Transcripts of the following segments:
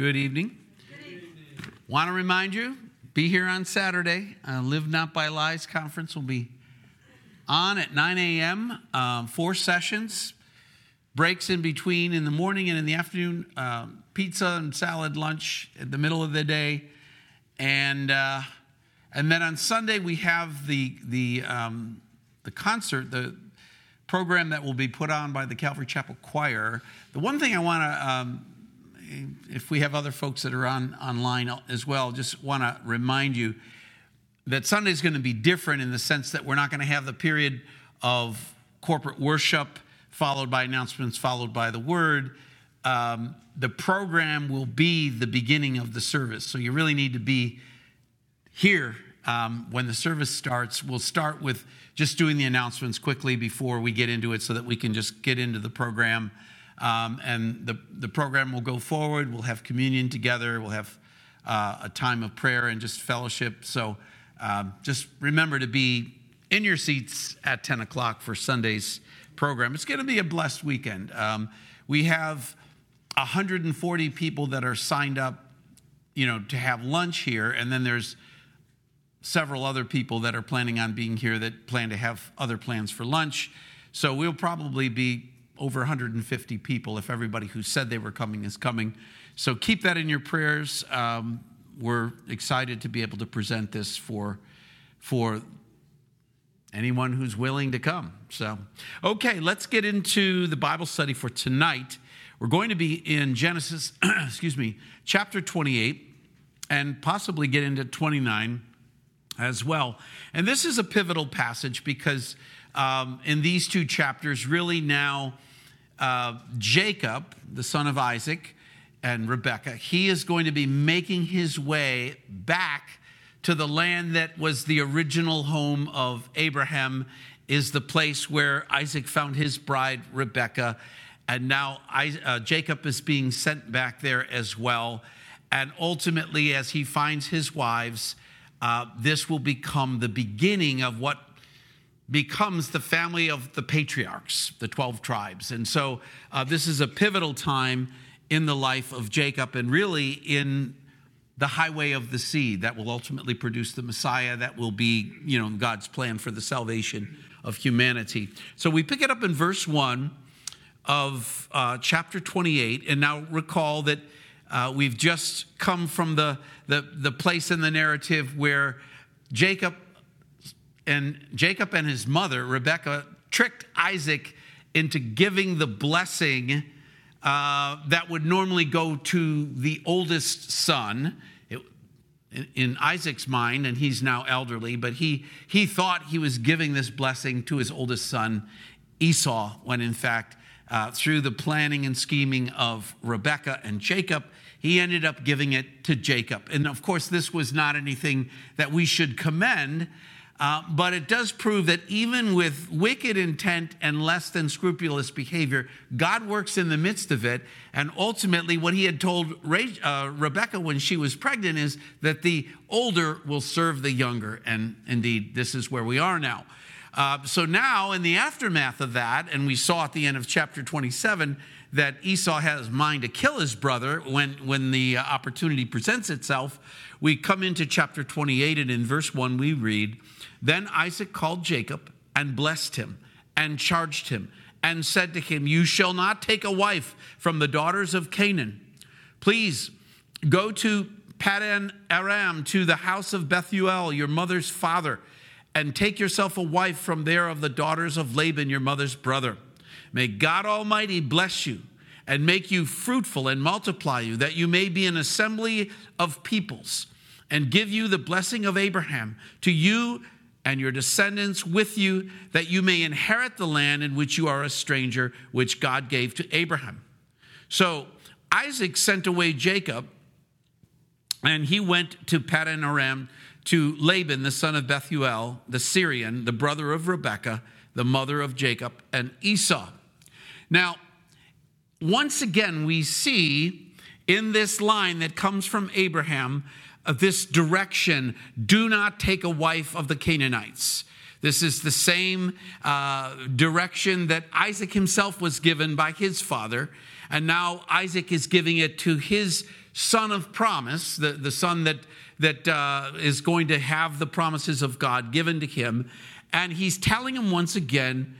Good evening. Want to remind you, be here on Saturday. Uh, Live Not by Lies conference will be on at 9 a.m. Um, four sessions, breaks in between in the morning and in the afternoon, uh, pizza and salad lunch at the middle of the day, and uh, and then on Sunday we have the the um, the concert, the program that will be put on by the Calvary Chapel Choir. The one thing I want to um, if we have other folks that are on online as well, just want to remind you that Sunday is going to be different in the sense that we're not going to have the period of corporate worship followed by announcements, followed by the word. Um, the program will be the beginning of the service. So you really need to be here um, when the service starts. We'll start with just doing the announcements quickly before we get into it so that we can just get into the program. Um, and the, the program will go forward. We'll have communion together. We'll have uh, a time of prayer and just fellowship. So um, just remember to be in your seats at 10 o'clock for Sunday's program. It's going to be a blessed weekend. Um, we have 140 people that are signed up, you know, to have lunch here, and then there's several other people that are planning on being here that plan to have other plans for lunch. So we'll probably be over 150 people if everybody who said they were coming is coming. So keep that in your prayers. Um, we're excited to be able to present this for, for anyone who's willing to come. So, okay, let's get into the Bible study for tonight. We're going to be in Genesis, excuse me, chapter 28 and possibly get into 29 as well. And this is a pivotal passage because um, in these two chapters, really now uh, Jacob, the son of Isaac, and Rebekah, he is going to be making his way back to the land that was the original home of Abraham, is the place where Isaac found his bride, Rebekah. And now uh, Jacob is being sent back there as well. And ultimately, as he finds his wives, uh, this will become the beginning of what becomes the family of the patriarchs, the 12 tribes. And so uh, this is a pivotal time in the life of Jacob and really in the highway of the seed that will ultimately produce the Messiah that will be, you know, God's plan for the salvation of humanity. So we pick it up in verse 1 of uh, chapter 28. And now recall that uh, we've just come from the, the, the place in the narrative where Jacob and Jacob and his mother, Rebekah, tricked Isaac into giving the blessing uh, that would normally go to the oldest son. It, in Isaac's mind, and he's now elderly, but he, he thought he was giving this blessing to his oldest son, Esau, when in fact, uh, through the planning and scheming of Rebekah and Jacob, he ended up giving it to Jacob. And of course, this was not anything that we should commend uh, but it does prove that even with wicked intent and less than scrupulous behavior, God works in the midst of it. And ultimately, what he had told Re- uh, Rebecca when she was pregnant is that the older will serve the younger. And indeed, this is where we are now. Uh, so now, in the aftermath of that, and we saw at the end of chapter 27 that Esau has mind to kill his brother when, when the uh, opportunity presents itself, we come into chapter 28, and in verse 1 we read, then Isaac called Jacob and blessed him and charged him and said to him, You shall not take a wife from the daughters of Canaan. Please go to Paddan Aram to the house of Bethuel, your mother's father, and take yourself a wife from there of the daughters of Laban, your mother's brother. May God Almighty bless you and make you fruitful and multiply you, that you may be an assembly of peoples, and give you the blessing of Abraham to you and your descendants with you, that you may inherit the land in which you are a stranger, which God gave to Abraham. So Isaac sent away Jacob, and he went to Paddan Aram to Laban, the son of Bethuel, the Syrian, the brother of Rebekah, the mother of Jacob and Esau. Now, once again, we see in this line that comes from Abraham this direction do not take a wife of the Canaanites. This is the same uh, direction that Isaac himself was given by his father. And now Isaac is giving it to his son of promise, the, the son that, that uh, is going to have the promises of God given to him. And he's telling him once again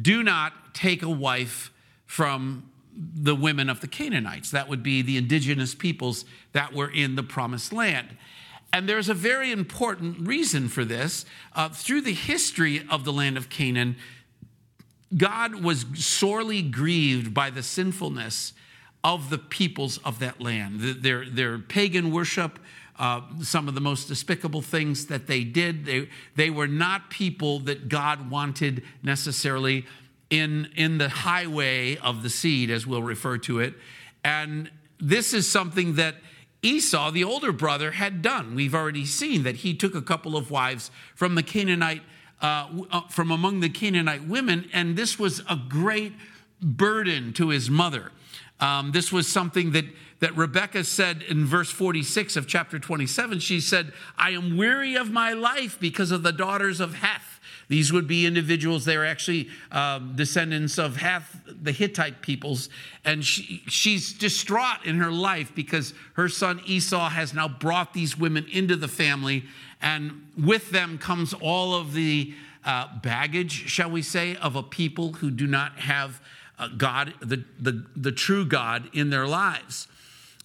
do not take a wife from the women of the Canaanites. That would be the indigenous peoples that were in the promised land. And there's a very important reason for this. Uh, through the history of the land of Canaan, God was sorely grieved by the sinfulness of the peoples of that land. Their, their pagan worship, uh, some of the most despicable things that they did, they, they were not people that God wanted necessarily in, in the highway of the seed, as we'll refer to it. And this is something that Esau, the older brother, had done. We've already seen that he took a couple of wives from the Canaanite, uh, uh, from among the Canaanite women, and this was a great burden to his mother. Um, this was something that, that Rebecca said in verse 46 of chapter 27. She said, I am weary of my life because of the daughters of Heth. These would be individuals, they were actually um, descendants of Heth, the Hittite peoples. And she, she's distraught in her life because her son Esau has now brought these women into the family. And with them comes all of the uh, baggage, shall we say, of a people who do not have uh, God, the, the, the true God, in their lives.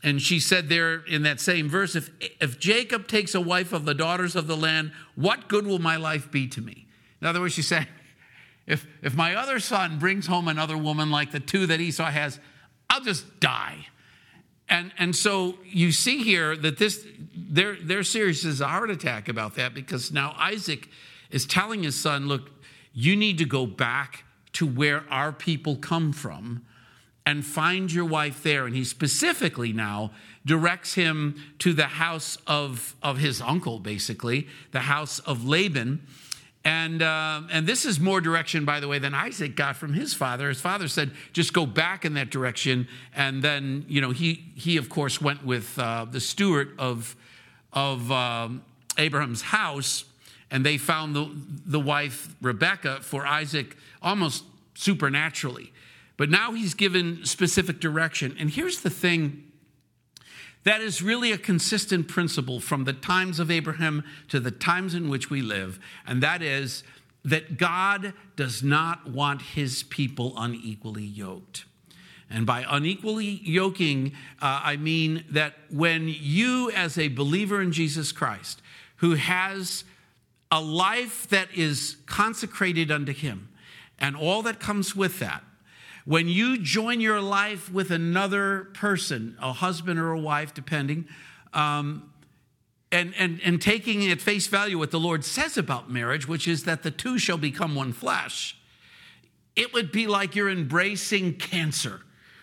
And she said there in that same verse if, if Jacob takes a wife of the daughters of the land, what good will my life be to me? In other words, she's saying, if, if my other son brings home another woman like the two that Esau has, I'll just die. And, and so you see here that this, they're, serious as a heart attack about that because now Isaac is telling his son, look, you need to go back to where our people come from and find your wife there. And he specifically now directs him to the house of, of his uncle, basically, the house of Laban. And, uh, and this is more direction, by the way, than Isaac got from his father. His father said, just go back in that direction. And then, you know, he, he of course, went with uh, the steward of, of um, Abraham's house, and they found the, the wife, Rebecca, for Isaac almost supernaturally. But now he's given specific direction. And here's the thing that is really a consistent principle from the times of Abraham to the times in which we live, and that is that God does not want his people unequally yoked. And by unequally yoking, uh, I mean that when you, as a believer in Jesus Christ, who has a life that is consecrated unto him, and all that comes with that, when you join your life with another person, a husband or a wife, depending, um, and, and, and taking at face value what the Lord says about marriage, which is that the two shall become one flesh, it would be like you're embracing cancer.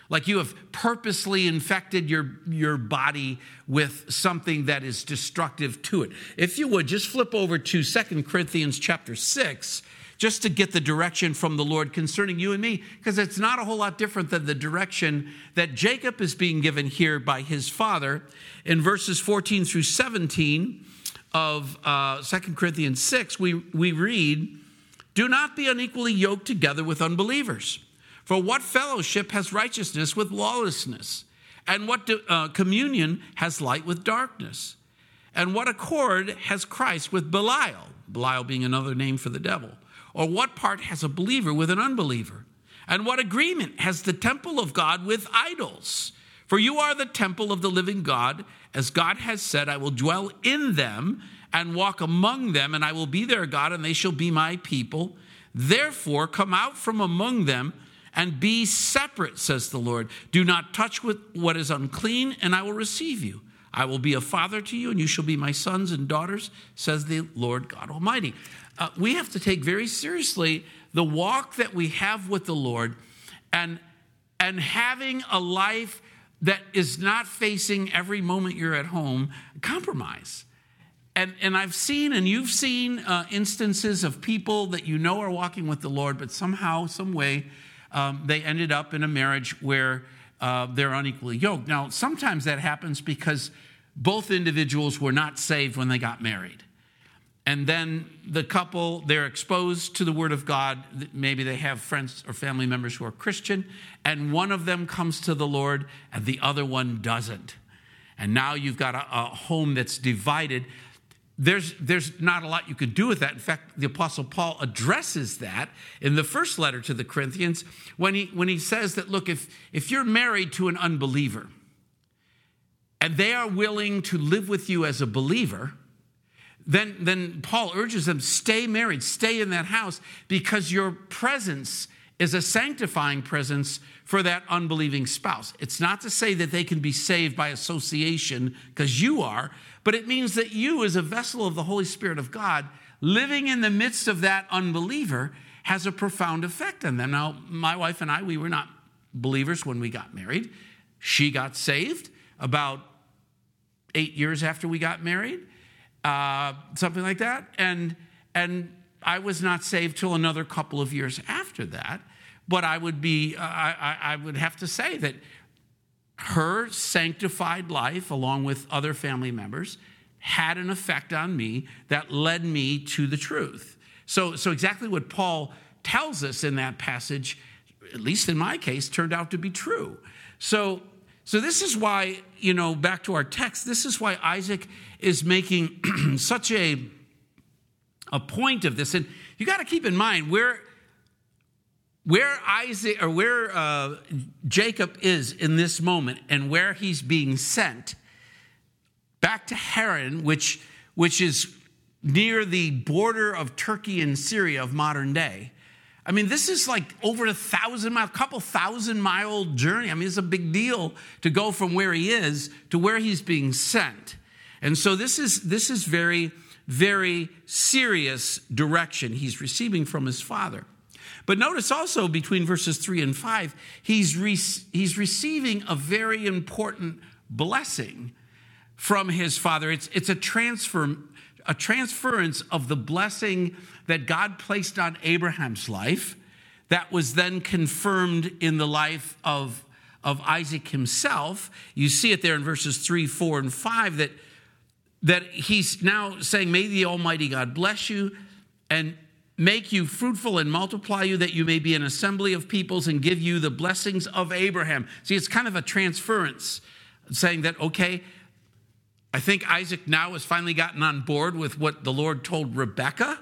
Like you have purposely infected your, your body with something that is destructive to it. If you would, just flip over to Second Corinthians chapter 6 just to get the direction from the Lord concerning you and me, because it's not a whole lot different than the direction that Jacob is being given here by his father in verses 14 through 17 of uh, 2 Corinthians 6. We, we read, Do not be unequally yoked together with unbelievers. For what fellowship has righteousness with lawlessness? And what do, uh, communion has light with darkness? And what accord has Christ with Belial? Belial being another name for the devil. Or what part has a believer with an unbeliever? And what agreement has the temple of God with idols? For you are the temple of the living God. As God has said, I will dwell in them and walk among them, and I will be their God, and they shall be my people. Therefore, come out from among them and be separate, says the Lord. Do not touch with what is unclean, and I will receive you. I will be a father to you, and you shall be my sons and daughters, says the Lord God Almighty uh, we have to take very seriously the walk that we have with the Lord and, and having a life that is not facing every moment you're at home compromise. And, and I've seen, and you've seen uh, instances of people that you know are walking with the Lord, but somehow, some way, um, they ended up in a marriage where uh, they're unequally yoked. Now, sometimes that happens because both individuals were not saved when they got married. And then the couple they're exposed to the word of god. Maybe they have friends or family members who are christian and one of them comes to the lord and the other one doesn't. And now you've got a, a home that's divided. There's, there's not a lot you could do with that. In fact, the Apostle Paul addresses that in the first letter to the Corinthians when he, when he says that, look, if, if you're married to an unbeliever and they are willing to live with you as a believer, then, then Paul urges them stay married, stay in that house, because your presence is a sanctifying presence for that unbelieving spouse. It's not to say that they can be saved by association because you are, but it means that you, as a vessel of the Holy Spirit of God, living in the midst of that unbeliever, has a profound effect on them. Now, my wife and I, we were not believers when we got married. She got saved about eight years after we got married, uh, something like that. And, and I was not saved till another couple of years after that. But I would be, uh, I, I would have to say that her sanctified life, along with other family members, had an effect on me that led me to the truth. So, so exactly what Paul tells us in that passage, at least in my case, turned out to be true. So, so this is why, you know, back to our text, this is why Isaac is making such a, a point of this. And you got to keep in mind where where Isaac or where uh, Jacob is in this moment and where he's being sent back to Haran, which, which is near the border of Turkey and Syria of modern day. I mean, this is like over a thousand mile, couple thousand mile journey. I mean, it's a big deal to go from where he is to where he's being sent. And so this is this is very, very serious direction he's receiving from his father. But notice also between verses 3 and 5, he's, re- he's receiving a very important blessing from his father. It's, it's a, transfer, a transference of the blessing that God placed on Abraham's life that was then confirmed in the life of, of Isaac himself. You see it there in verses 3, 4, and 5 that, that he's now saying, May the Almighty God bless you and make you fruitful and multiply you that you may be an assembly of peoples and give you the blessings of Abraham. See, it's kind of a transference saying that, okay, I think Isaac now has finally gotten on board with what the Lord told Rebekah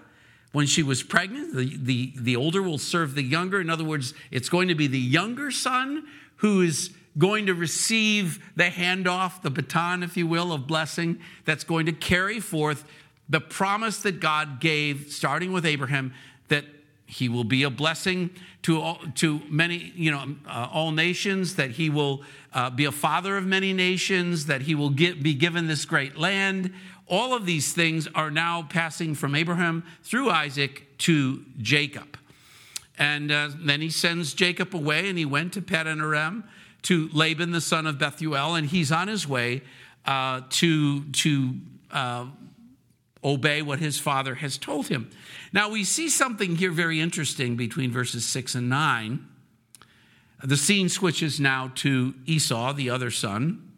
when she was pregnant. The, the, the older will serve the younger. In other words, it's going to be the younger son who is going to receive the handoff, the baton, if you will, of blessing that's going to carry forth the promise that God gave, starting with Abraham, that he will be a blessing to all, to many, you know, uh, all nations, that he will uh, be a father of many nations, that he will get, be given this great land. All of these things are now passing from Abraham through Isaac to Jacob. And uh, then he sends Jacob away, and he went to Paddan Aram to Laban, the son of Bethuel, and he's on his way uh, to, to uh, obey what his father has told him. Now, we see something here very interesting between verses 6 and 9. The scene switches now to Esau, the other son.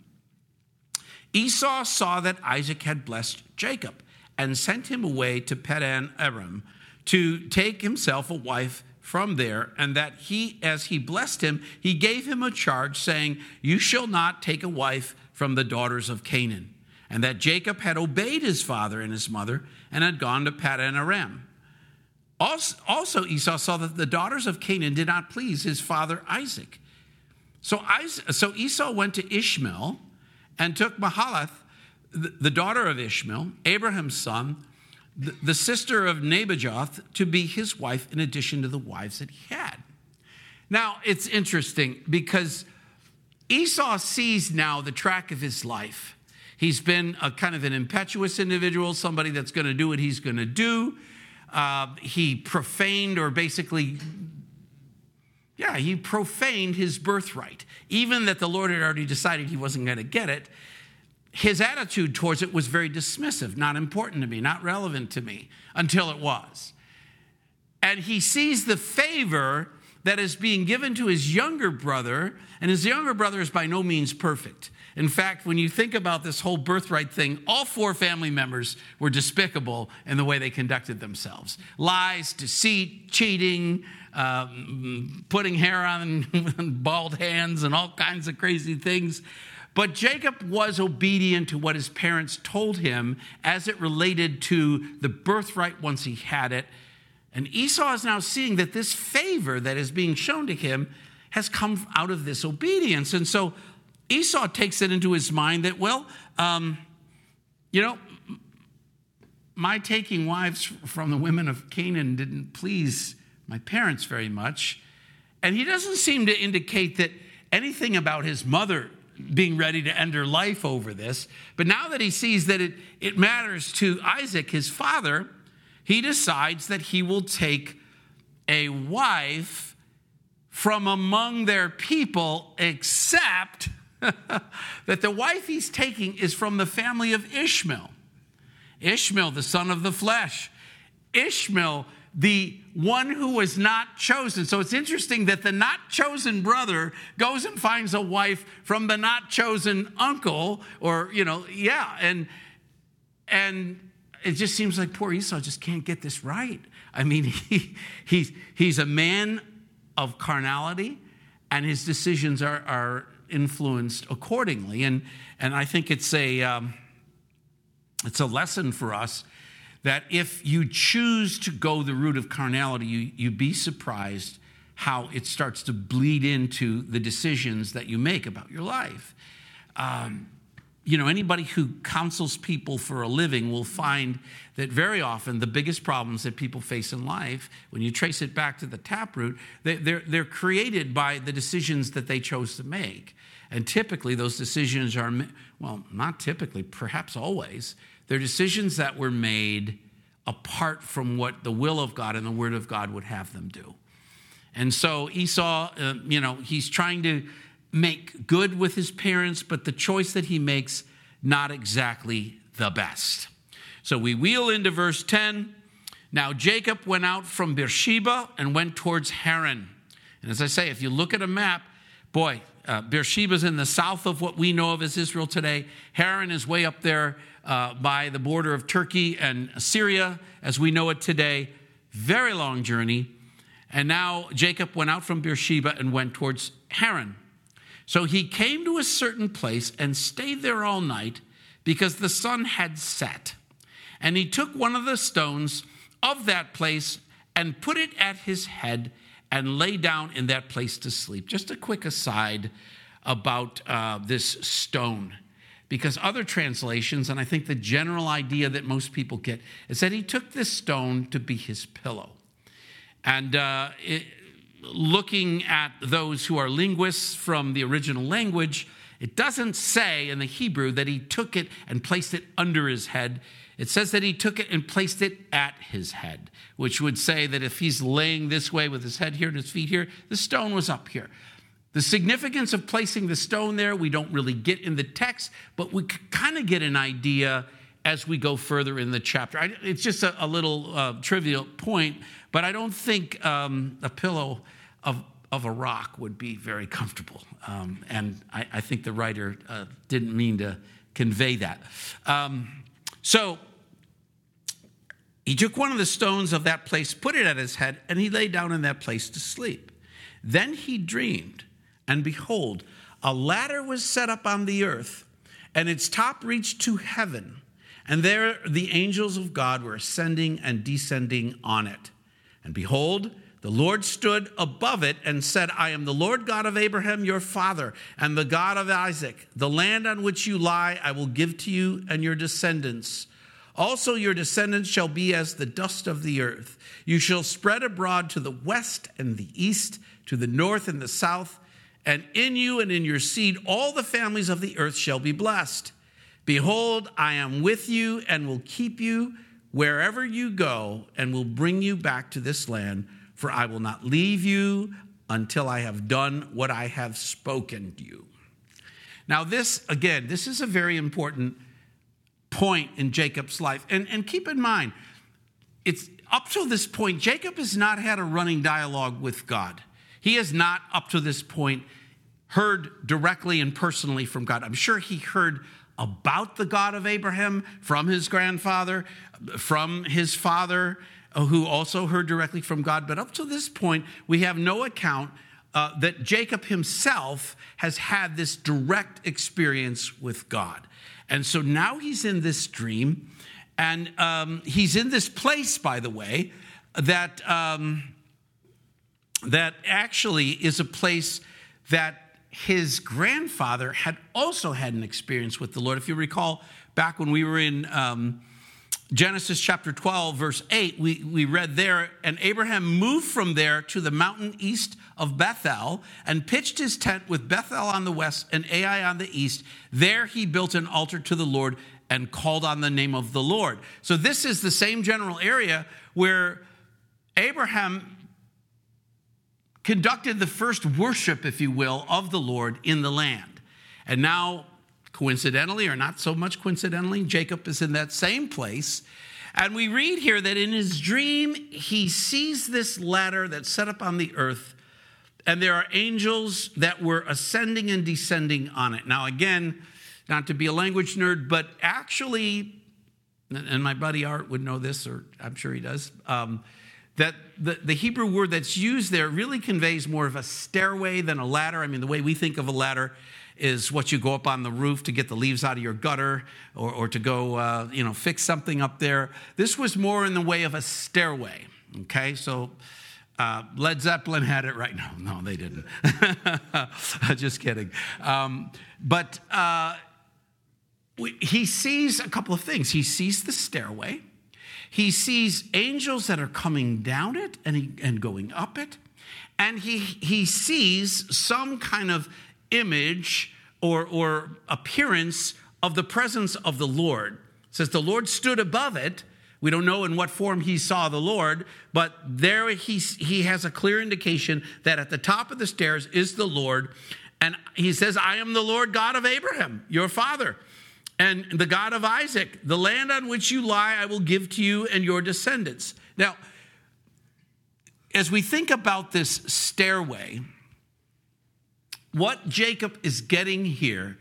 Esau saw that Isaac had blessed Jacob and sent him away to Paddan Aram to take himself a wife from there, and that he, as he blessed him, he gave him a charge, saying, You shall not take a wife from the daughters of Canaan and that Jacob had obeyed his father and his mother and had gone to Paddan Aram. Also, Esau saw that the daughters of Canaan did not please his father Isaac. So, so Esau went to Ishmael and took Mahalath, the daughter of Ishmael, Abraham's son, the sister of Nebajoth, to be his wife in addition to the wives that he had. Now, it's interesting because Esau sees now the track of his life He's been a kind of an impetuous individual, somebody that's going to do what he's going to do. Uh, he profaned or basically, yeah, he profaned his birthright. Even that the Lord had already decided he wasn't going to get it, his attitude towards it was very dismissive, not important to me, not relevant to me, until it was. And he sees the favor that is being given to his younger brother, and his younger brother is by no means perfect. In fact, when you think about this whole birthright thing, all four family members were despicable in the way they conducted themselves lies, deceit, cheating, um, putting hair on bald hands, and all kinds of crazy things. But Jacob was obedient to what his parents told him as it related to the birthright once he had it. And Esau is now seeing that this favor that is being shown to him has come out of this obedience. And so Esau takes it into his mind that, well, um, you know, my taking wives from the women of Canaan didn't please my parents very much. And he doesn't seem to indicate that anything about his mother being ready to end her life over this. But now that he sees that it, it matters to Isaac, his father, he decides that he will take a wife from among their people, except that the wife he's taking is from the family of Ishmael. Ishmael, the son of the flesh. Ishmael, the one who was not chosen. So it's interesting that the not chosen brother goes and finds a wife from the not chosen uncle, or, you know, yeah. And, and it just seems like poor Esau just can't get this right. I mean, he, he's, he's a man of carnality, and his decisions are, are influenced accordingly. And, and I think it's a, um, it's a lesson for us that if you choose to go the route of carnality, you, you'd be surprised how it starts to bleed into the decisions that you make about your life. Um, you know, anybody who counsels people for a living will find that very often the biggest problems that people face in life, when you trace it back to the taproot, they're, they're created by the decisions that they chose to make. And typically, those decisions are, well, not typically, perhaps always, they're decisions that were made apart from what the will of God and the Word of God would have them do. And so Esau, uh, you know, he's trying to make good with his parents, but the choice that he makes, not exactly the best. So we wheel into verse 10. Now Jacob went out from Beersheba and went towards Haran. And as I say, if you look at a map, boy, uh, Beersheba's in the south of what we know of as Israel today. Haran is way up there uh, by the border of Turkey and Syria as we know it today. Very long journey. And now Jacob went out from Beersheba and went towards Haran. So he came to a certain place and stayed there all night because the sun had set. And he took one of the stones of that place and put it at his head and lay down in that place to sleep. Just a quick aside about uh, this stone. Because other translations, and I think the general idea that most people get, is that he took this stone to be his pillow. And uh, it, looking at those who are linguists from the original language, it doesn't say in the Hebrew that he took it and placed it under his head. It says that he took it and placed it at his head, which would say that if he's laying this way with his head here and his feet here, the stone was up here. The significance of placing the stone there, we don't really get in the text, but we kind of get an idea as we go further in the chapter. I, it's just a, a little uh, trivial point, but I don't think um, a pillow of, of a rock would be very comfortable. Um, and I, I, think the writer uh, didn't mean to convey that. Um, so he took one of the stones of that place, put it at his head, and he lay down in that place to sleep. Then he dreamed, and behold, a ladder was set up on the earth, and its top reached to heaven. And there the angels of God were ascending and descending on it. And behold, the Lord stood above it and said, I am the Lord God of Abraham, your father, and the God of Isaac. The land on which you lie, I will give to you and your descendants. Also, your descendants shall be as the dust of the earth. You shall spread abroad to the west and the east, to the north and the south, and in you and in your seed all the families of the earth shall be blessed. Behold, I am with you and will keep you wherever you go, and will bring you back to this land, for I will not leave you until I have done what I have spoken to you. Now, this, again, this is a very important point in Jacob's life. And, and keep in mind, it's up to this point, Jacob has not had a running dialogue with God. He has not, up to this point, heard directly and personally from God. I'm sure he heard about the God of Abraham from his grandfather, from his father, uh, who also heard directly from God. But up to this point, we have no account uh, that Jacob himself has had this direct experience with God. And so now he's in this dream, and um, he's in this place, by the way, that, um, that actually is a place that his grandfather had also had an experience with the Lord. If you recall, back when we were in um, Genesis chapter 12, verse 8, we, we read there, and Abraham moved from there to the mountain east of Bethel and pitched his tent with Bethel on the west and Ai on the east. There he built an altar to the Lord and called on the name of the Lord. So, this is the same general area where Abraham conducted the first worship, if you will, of the Lord in the land. And now Coincidentally, or not so much coincidentally, Jacob is in that same place. And we read here that in his dream, he sees this ladder that's set up on the earth, and there are angels that were ascending and descending on it. Now, again, not to be a language nerd, but actually, and my buddy Art would know this, or I'm sure he does, um, that the, the Hebrew word that's used there really conveys more of a stairway than a ladder. I mean, the way we think of a ladder is what you go up on the roof to get the leaves out of your gutter or, or to go, uh, you know, fix something up there. This was more in the way of a stairway. Okay, so uh, Led Zeppelin had it right. No, no, they didn't. Just kidding. Um, but uh, he sees a couple of things. He sees the stairway. He sees angels that are coming down it and, he, and going up it. And he, he sees some kind of image or, or appearance of the presence of the Lord. It says the Lord stood above it. We don't know in what form he saw the Lord, but there he, he has a clear indication that at the top of the stairs is the Lord. And he says, I am the Lord God of Abraham, your father, and the God of Isaac. The land on which you lie, I will give to you and your descendants. Now, as we think about this stairway, what Jacob is getting here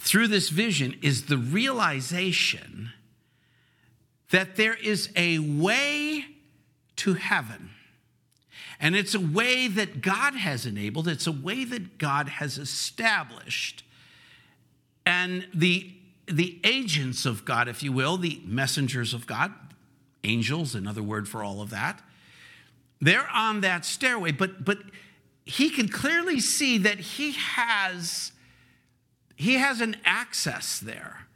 through this vision is the realization that there is a way to heaven. And it's a way that God has enabled, it's a way that God has established. And the, the agents of God, if you will, the messengers of God, angels, another word for all of that, they're on that stairway. But, but he can clearly see that he has he has an access there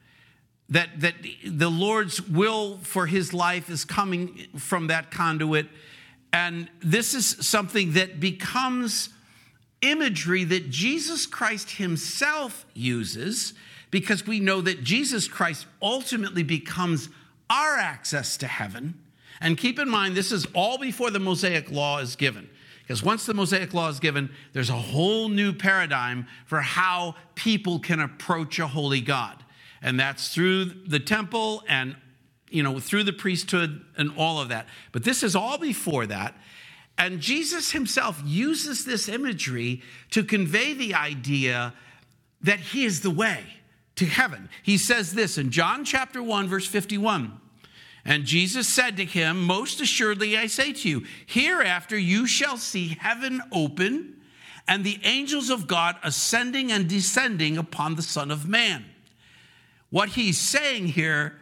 that that the lord's will for his life is coming from that conduit and this is something that becomes imagery that Jesus Christ himself uses because we know that Jesus Christ ultimately becomes our access to heaven and keep in mind this is all before the mosaic law is given because once the Mosaic Law is given, there's a whole new paradigm for how people can approach a holy God. And that's through the temple and you know through the priesthood and all of that. But this is all before that. And Jesus himself uses this imagery to convey the idea that he is the way to heaven. He says this in John chapter 1 verse 51. And Jesus said to him, Most assuredly I say to you, hereafter you shall see heaven open and the angels of God ascending and descending upon the Son of Man. What he's saying here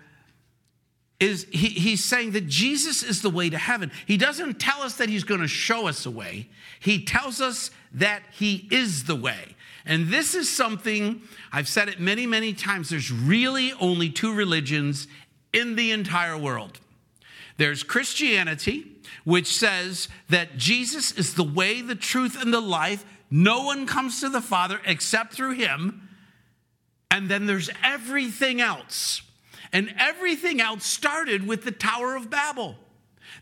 is he, he's saying that Jesus is the way to heaven. He doesn't tell us that he's going to show us a way, he tells us that he is the way. And this is something, I've said it many, many times. There's really only two religions in the entire world. There's Christianity, which says that Jesus is the way, the truth, and the life. No one comes to the Father except through him. And then there's everything else. And everything else started with the Tower of Babel.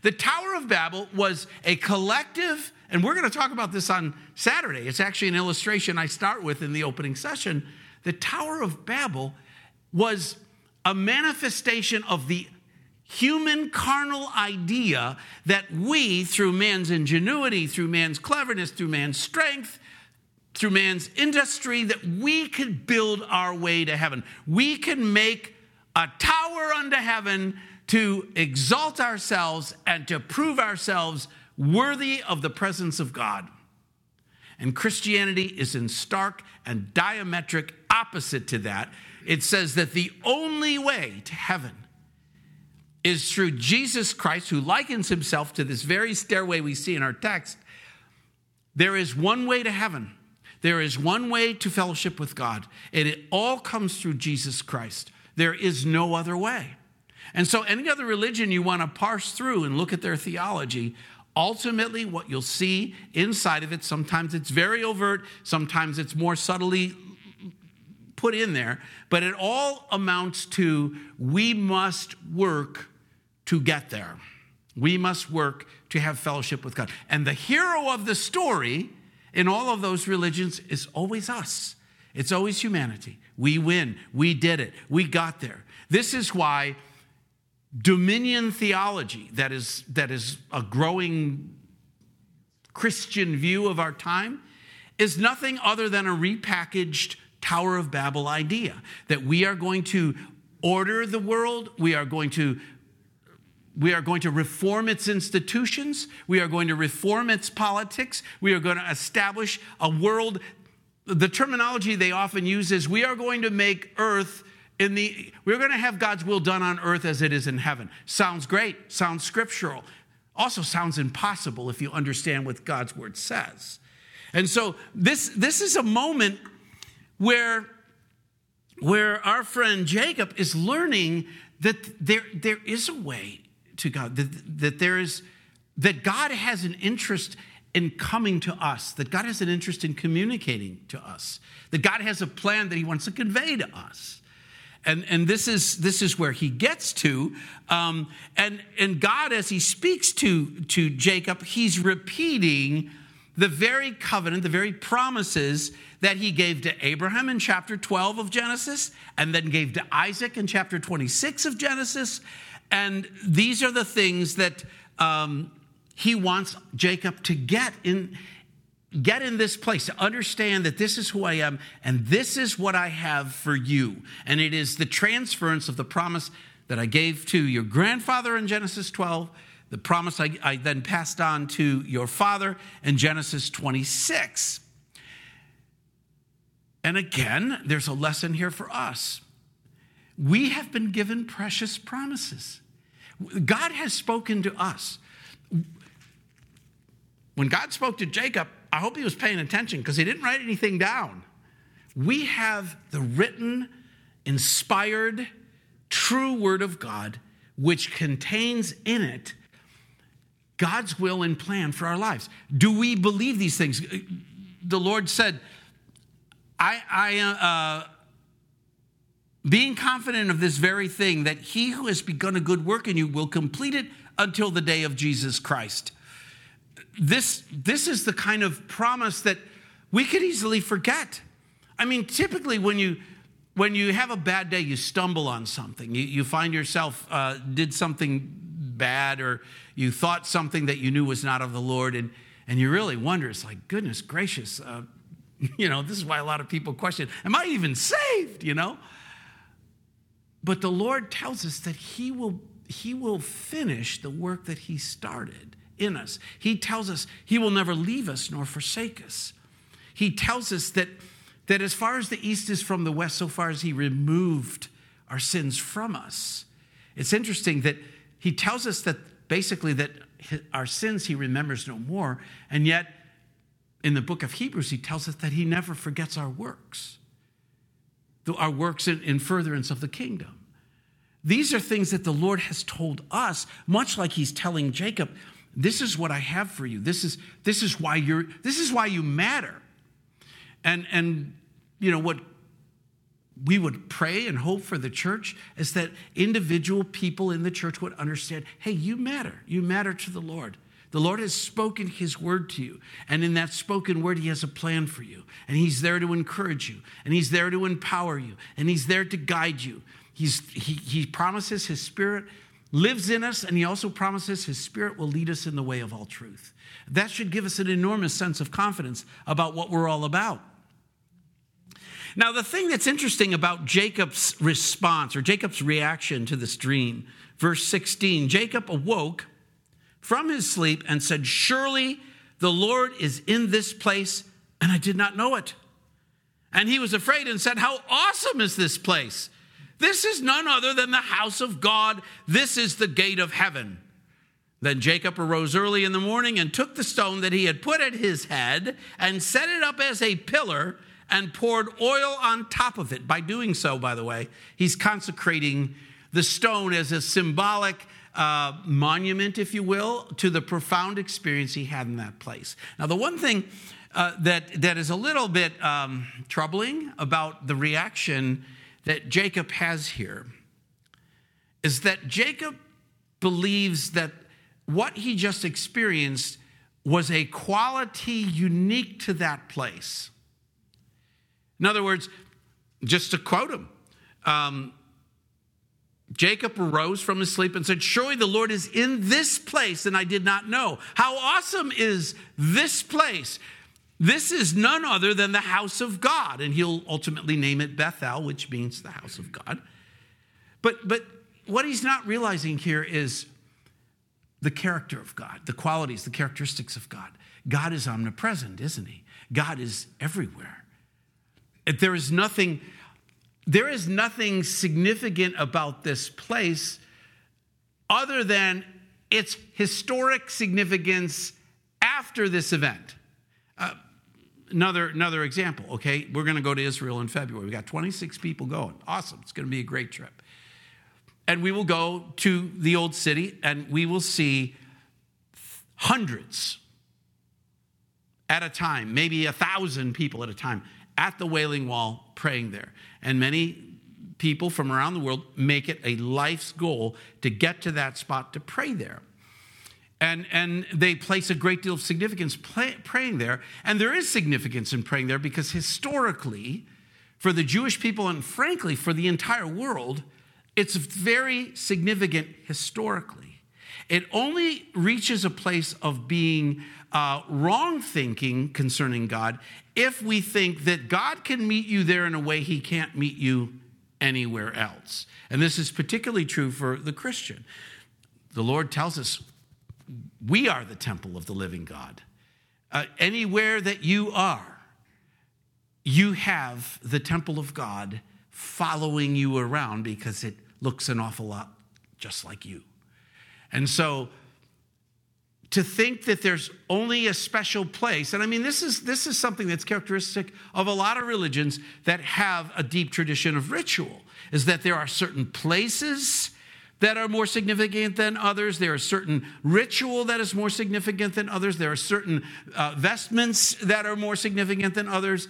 The Tower of Babel was a collective, and we're going to talk about this on Saturday. It's actually an illustration I start with in the opening session. The Tower of Babel was a manifestation of the human carnal idea that we, through man's ingenuity, through man's cleverness, through man's strength, through man's industry that we could build our way to heaven. We can make a tower unto heaven to exalt ourselves and to prove ourselves worthy of the presence of God. And Christianity is in stark and diametric opposite to that. It says that the only way to heaven is through Jesus Christ, who likens himself to this very stairway we see in our text. There is one way to heaven. There is one way to fellowship with God, and it all comes through Jesus Christ. There is no other way. And so, any other religion you want to parse through and look at their theology, ultimately, what you'll see inside of it, sometimes it's very overt, sometimes it's more subtly put in there, but it all amounts to we must work to get there. We must work to have fellowship with God. And the hero of the story in all of those religions is always us. It's always humanity. We win. We did it. We got there. This is why dominion theology, that is, that is a growing Christian view of our time, is nothing other than a repackaged Tower of Babel idea that we are going to order the world, we are going to we are going to reform its institutions. We are going to reform its politics. We are going to establish a world. The terminology they often use is we are going to make earth in the we're going to have God's will done on earth as it is in heaven. Sounds great, sounds scriptural. Also sounds impossible if you understand what God's word says. And so this this is a moment where where our friend Jacob is learning that there, there is a way to God, that, that there is that God has an interest in coming to us, that God has an interest in communicating to us, that God has a plan that He wants to convey to us. And, and this is this is where he gets to um, and and god as he speaks to to jacob he's repeating the very covenant the very promises that he gave to abraham in chapter 12 of genesis and then gave to isaac in chapter 26 of genesis. And these are the things that um, he wants jacob to get in get in this place to understand that this is who I am and this is what I have for you. And it is the transference of the promise that I gave to your grandfather in Genesis 12, the promise I, I then passed on to your father in Genesis 26. And again, there's a lesson here for us. We have been given precious promises. God has spoken to us. When God spoke to Jacob, I hope he was paying attention because he didn't write anything down. We have the written, inspired, true word of God, which contains in it God's will and plan for our lives. Do we believe these things? The Lord said, I, I am uh, being confident of this very thing, that he who has begun a good work in you will complete it until the day of Jesus Christ this, this is the kind of promise that we could easily forget. I mean, typically when you when you have a bad day, you stumble on something. You, you find yourself uh, did something bad, or you thought something that you knew was not of the Lord, and and you really wonder. It's like, goodness gracious, uh, you know, this is why a lot of people question, "Am I even saved?" You know. But the Lord tells us that He will He will finish the work that He started in us. He tells us he will never leave us nor forsake us. He tells us that, that as far as the east is from the west, so far as he removed our sins from us. It's interesting that he tells us that basically that our sins he remembers no more, and yet in the book of Hebrews, he tells us that he never forgets our works, our works in, in furtherance of the kingdom. These are things that the Lord has told us, much like he's telling Jacob this is what I have for you. This is, this is why you're, this is why you matter. And, and, you know, what we would pray and hope for the church is that individual people in the church would understand hey, you matter. You matter to the Lord. The Lord has spoken His word to you. And in that spoken word, He has a plan for you. And He's there to encourage you. And He's there to empower you. And He's there to guide you. He's, he, he promises His Spirit lives in us, and He also promises His Spirit will lead us in the way of all truth. That should give us an enormous sense of confidence about what we're all about. Now, the thing that's interesting about Jacob's response or Jacob's reaction to this dream, verse 16 Jacob awoke from his sleep and said, Surely the Lord is in this place, and I did not know it. And he was afraid and said, How awesome is this place! This is none other than the house of God. This is the gate of heaven. Then Jacob arose early in the morning and took the stone that he had put at his head and set it up as a pillar and poured oil on top of it. By doing so, by the way, he's consecrating the stone as a symbolic uh, monument, if you will, to the profound experience he had in that place. Now, the one thing uh, that, that is a little bit um, troubling about the reaction that Jacob has here is that Jacob believes that what he just experienced was a quality unique to that place. In other words, just to quote him, um, Jacob arose from his sleep and said, Surely the Lord is in this place, and I did not know. How awesome is this place! This is none other than the house of God. And he'll ultimately name it Bethel, which means the house of God. But, but what he's not realizing here is the character of God, the qualities, the characteristics of God. God is omnipresent, isn't he? God is everywhere. There is nothing, there is nothing significant about this place other than its historic significance after this event. Uh, another, another example, okay? We're going to go to Israel in February. We got 26 people going. Awesome. It's going to be a great trip. And we will go to the old city and we will see hundreds at a time, maybe a thousand people at a time at the Wailing Wall praying there. And many people from around the world make it a life's goal to get to that spot to pray there. And, and they place a great deal of significance play, praying there. And there is significance in praying there because historically, for the Jewish people and frankly for the entire world, it's very significant historically. It only reaches a place of being uh, wrong thinking concerning God if we think that God can meet you there in a way he can't meet you anywhere else. And this is particularly true for the Christian. The Lord tells us we are the temple of the living God. Uh, anywhere that you are, you have the temple of God following you around because it looks an awful lot just like you. And so to think that there's only a special place and i mean this is this is something that's characteristic of a lot of religions that have a deep tradition of ritual is that there are certain places that are more significant than others there are certain ritual that is more significant than others there are certain uh, vestments that are more significant than others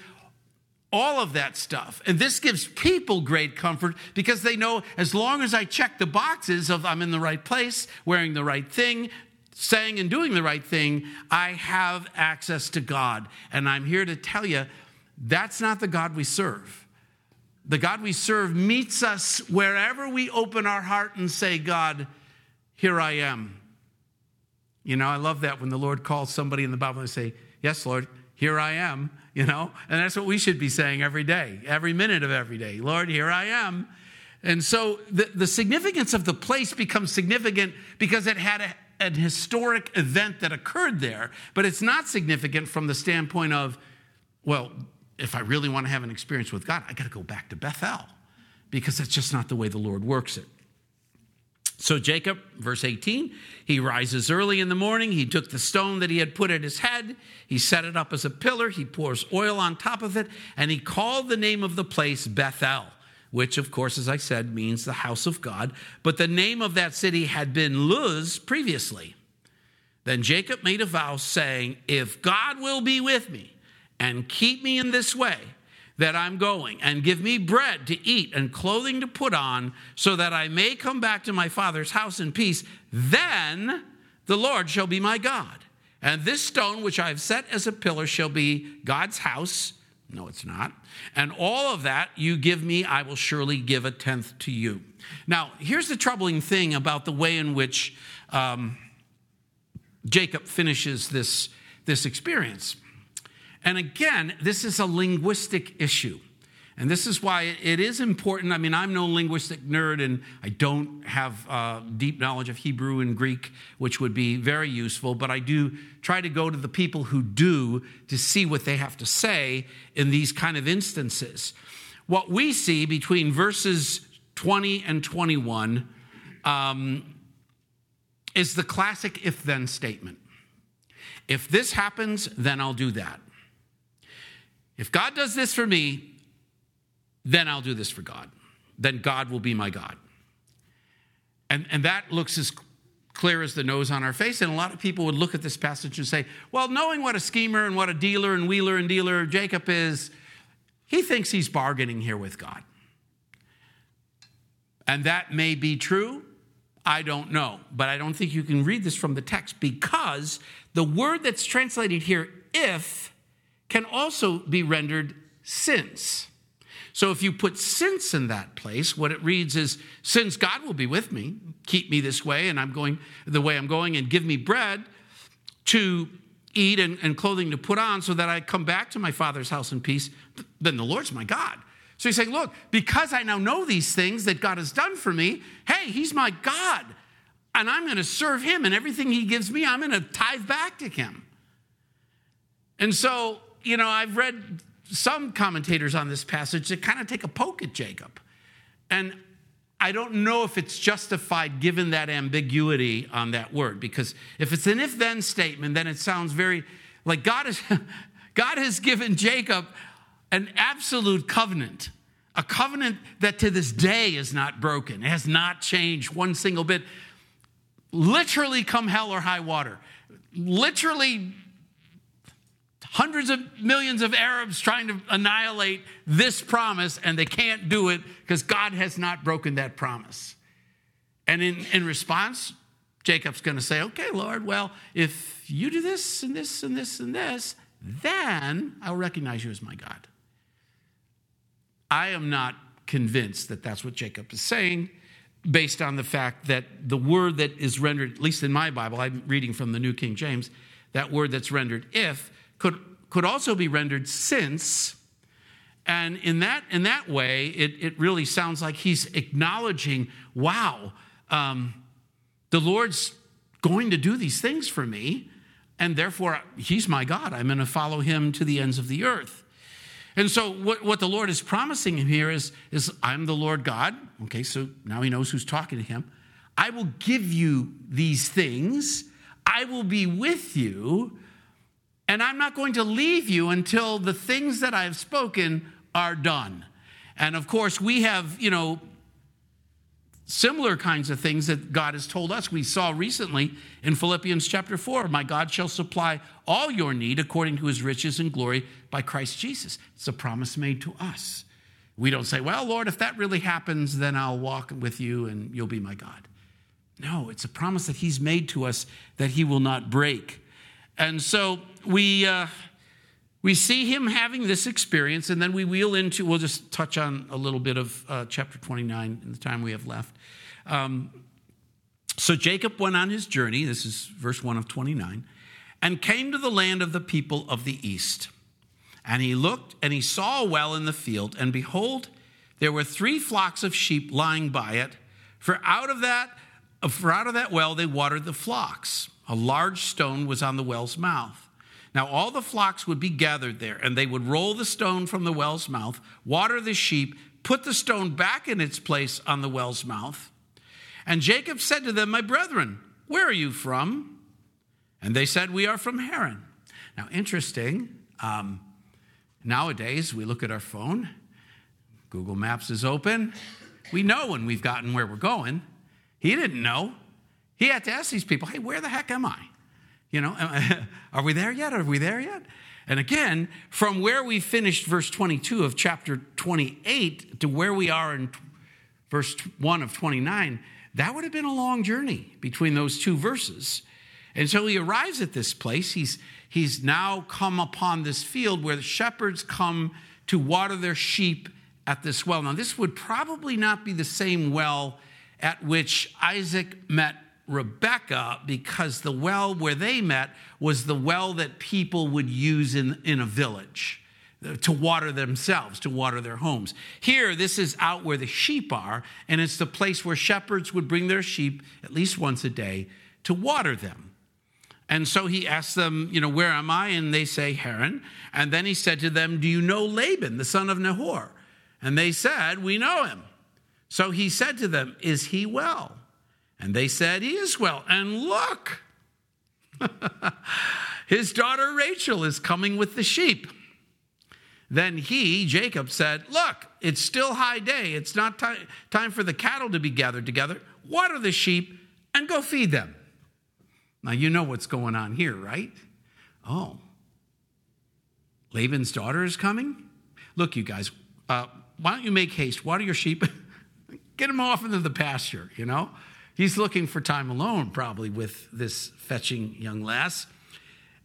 all of that stuff. And this gives people great comfort because they know as long as I check the boxes of I'm in the right place, wearing the right thing, saying and doing the right thing, I have access to God. And I'm here to tell you that's not the God we serve. The God we serve meets us wherever we open our heart and say, God, here I am. You know, I love that when the Lord calls somebody in the Bible and say, Yes, Lord, here I am, you know, and that's what we should be saying every day, every minute of every day. Lord, here I am. And so the, the significance of the place becomes significant because it had a, an historic event that occurred there, but it's not significant from the standpoint of, well, if I really want to have an experience with God, I got to go back to Bethel because that's just not the way the Lord works it. So, Jacob, verse 18, he rises early in the morning. He took the stone that he had put at his head, he set it up as a pillar, he pours oil on top of it, and he called the name of the place Bethel which, of course, as I said, means the house of God. But the name of that city had been Luz previously. Then Jacob made a vow, saying, If God will be with me and keep me in this way that I'm going, and give me bread to eat and clothing to put on, so that I may come back to my father's house in peace, then the Lord shall be my God. And this stone which I have set as a pillar shall be God's house No, it's not. And all of that you give me, I will surely give a tenth to you. Now, here's the troubling thing about the way in which um, Jacob finishes this, this experience. And again, this is a linguistic issue. And this is why it is important. I mean, I'm no linguistic nerd and I don't have uh, deep knowledge of Hebrew and Greek, which would be very useful, but I do try to go to the people who do to see what they have to say in these kind of instances. What we see between verses 20 and 21 um, is the classic if then statement. If this happens, then I'll do that. If God does this for me, then I'll do this for God. Then God will be my God. And, and that looks as clear as the nose on our face. And a lot of people would look at this passage and say, well, knowing what a schemer and what a dealer and wheeler and dealer Jacob is, he thinks he's bargaining here with God. And that may be true. I don't know. But I don't think you can read this from the text because the word that's translated here, if, can also be rendered since. So if you put since in that place, what it reads is, since God will be with me, keep me this way, and I'm going the way I'm going, and give me bread to eat and, and clothing to put on, so that I come back to my father's house in peace, then the Lord's my God. So he's saying, look, because I now know these things that God has done for me, hey, he's my God. And I'm going to serve him, and everything he gives me, I'm going to tithe back to him. And so, you know, I've read some commentators on this passage that kind of take a poke at Jacob. And I don't know if it's justified given that ambiguity on that word, because if it's an if then statement, then it sounds very like God, is, God has given Jacob an absolute covenant, a covenant that to this day is not broken, has not changed one single bit. Literally, come hell or high water. Literally, hundreds of millions of Arabs trying to annihilate this promise, and they can't do it because God has not broken that promise. And in, in response, Jacob's going to say, Okay, Lord, well, if you do this and this and this and this, then I'll recognize you as my God. I am not convinced that that's what Jacob is saying based on the fact that the word that is rendered, at least in my Bible, I'm reading from the New King James, that word that's rendered if could, could also be rendered since. And in that, in that way, it, it really sounds like he's acknowledging, wow, um, the Lord's going to do these things for me, and therefore he's my God. I'm going to follow him to the ends of the earth. And so, what, what the Lord is promising him here is, is I'm the Lord God. Okay, so now he knows who's talking to him. I will give you these things, I will be with you, and I'm not going to leave you until the things that I've spoken are done. And of course, we have, you know, similar kinds of things that God has told us. We saw recently in Philippians chapter 4 My God shall supply all your need according to his riches and glory by Christ Jesus. It's a promise made to us. We don't say, Well, Lord, if that really happens, then I'll walk with you and you'll be my God. No, it's a promise that he's made to us that he will not break. And so we, uh, we see him having this experience, and then we wheel into, we'll just touch on a little bit of uh, chapter 29 in the time we have left. Um, so Jacob went on his journey, this is verse 1 of 29, and came to the land of the people of the east. And he looked, and he saw a well in the field, and behold, there were three flocks of sheep lying by it, for out of that, for out of that well they watered the flocks. A large stone was on the well's mouth. Now all the flocks would be gathered there, and they would roll the stone from the well's mouth, water the sheep, put the stone back in its place on the well's mouth. And Jacob said to them, My brethren, where are you from? And they said, We are from Haran. Now, interesting, um, nowadays we look at our phone, Google Maps is open. We know when we've gotten where we're going. He didn't know. He had to ask these people, hey, where the heck am I? You know, are we there yet? Are we there yet? And again, from where we finished verse 22 of chapter 28 to where we are in verse 1 of 29, that would have been a long journey between those two verses. And so he arrives at this place. He's, he's now come upon this field where the shepherds come to water their sheep at this well. Now, this would probably not be the same well at which Isaac met Rebecca because the well where they met was the well that people would use in, in a village uh, to water themselves, to water their homes. Here, this is out where the sheep are, and it's the place where shepherds would bring their sheep at least once a day to water them. And so he asked them, You know, where am I? And they say, Haran. And then he said to them, Do you know Laban, the son of Nahor? And they said, We know him. So he said to them, Is he well? And they said, He is well. And look, his daughter Rachel is coming with the sheep. Then he, Jacob, said, Look, it's still high day. It's not t- time for the cattle to be gathered together. Water the sheep and go feed them. Now, you know what's going on here, right? Oh, Laban's daughter is coming? Look, you guys, uh, why don't you make haste? Water your sheep, get them off into the pasture, you know? He's looking for time alone, probably, with this fetching young lass.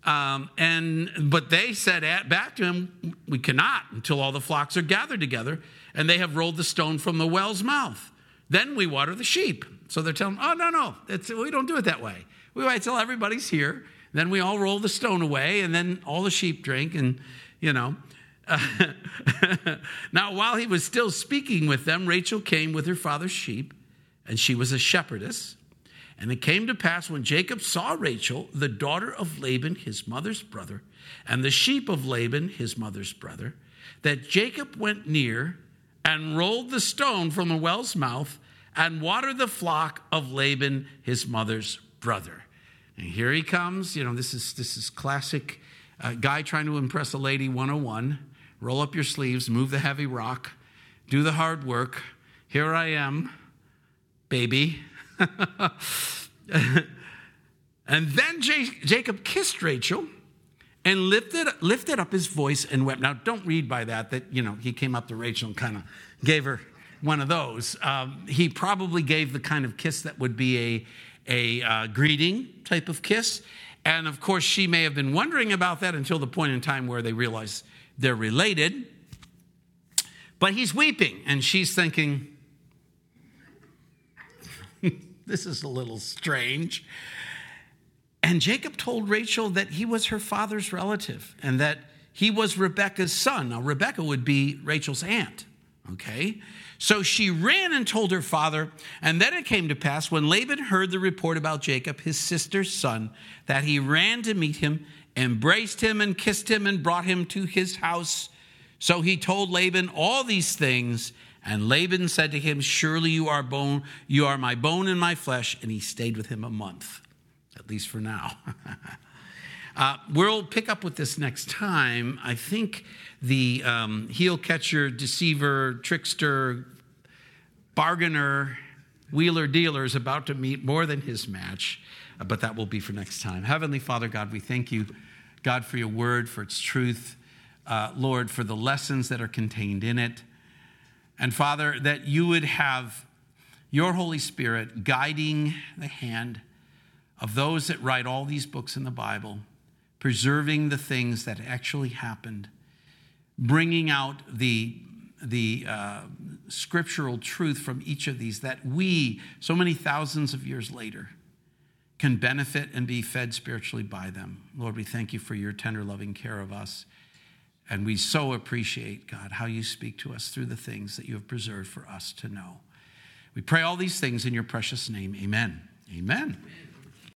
Um, and but they said at, back to him, "We cannot until all the flocks are gathered together, and they have rolled the stone from the well's mouth. Then we water the sheep." So they're telling, "Oh no, no, we don't do it that way. We wait till everybody's here. Then we all roll the stone away, and then all the sheep drink, and you know." now, while he was still speaking with them, Rachel came with her father's sheep, and she was a shepherdess. And it came to pass when Jacob saw Rachel, the daughter of Laban, his mother's brother, and the sheep of Laban, his mother's brother, that Jacob went near and rolled the stone from the well's mouth and watered the flock of Laban, his mother's brother. And here he comes. You know, this is this is classic uh, guy trying to impress a lady 101. Roll up your sleeves, move the heavy rock, do the hard work. Here I am, baby. and then Jacob kissed Rachel and lifted, lifted up his voice and wept. Now, don't read by that that, you know, he came up to Rachel and kind of gave her one of those. Um, he probably gave the kind of kiss that would be a, a uh, greeting type of kiss. And of course, she may have been wondering about that until the point in time where they realize they're related. But he's weeping, and she's thinking, this is a little strange. And Jacob told Rachel that he was her father's relative and that he was Rebekah's son. Now, Rebekah would be Rachel's aunt, okay? So she ran and told her father. And then it came to pass when Laban heard the report about Jacob, his sister's son, that he ran to meet him, embraced him, and kissed him, and brought him to his house. So he told Laban all these things. And Laban said to him, Surely you are bone, you are my bone and my flesh. And he stayed with him a month, at least for now. uh, we'll pick up with this next time. I think the um, heel catcher, deceiver, trickster, bargainer, wheeler dealer is about to meet more than his match, uh, but that will be for next time. Heavenly Father, God, we thank you, God, for your word, for its truth. Uh, Lord, for the lessons that are contained in it. And Father, that you would have your Holy Spirit guiding the hand of those that write all these books in the Bible, preserving the things that actually happened, bringing out the, the uh, scriptural truth from each of these that we, so many thousands of years later, can benefit and be fed spiritually by them. Lord, we thank you for your tender, loving care of us. And we so appreciate, God, how you speak to us through the things that you have preserved for us to know. We pray all these things in your precious name. Amen. Amen. Amen.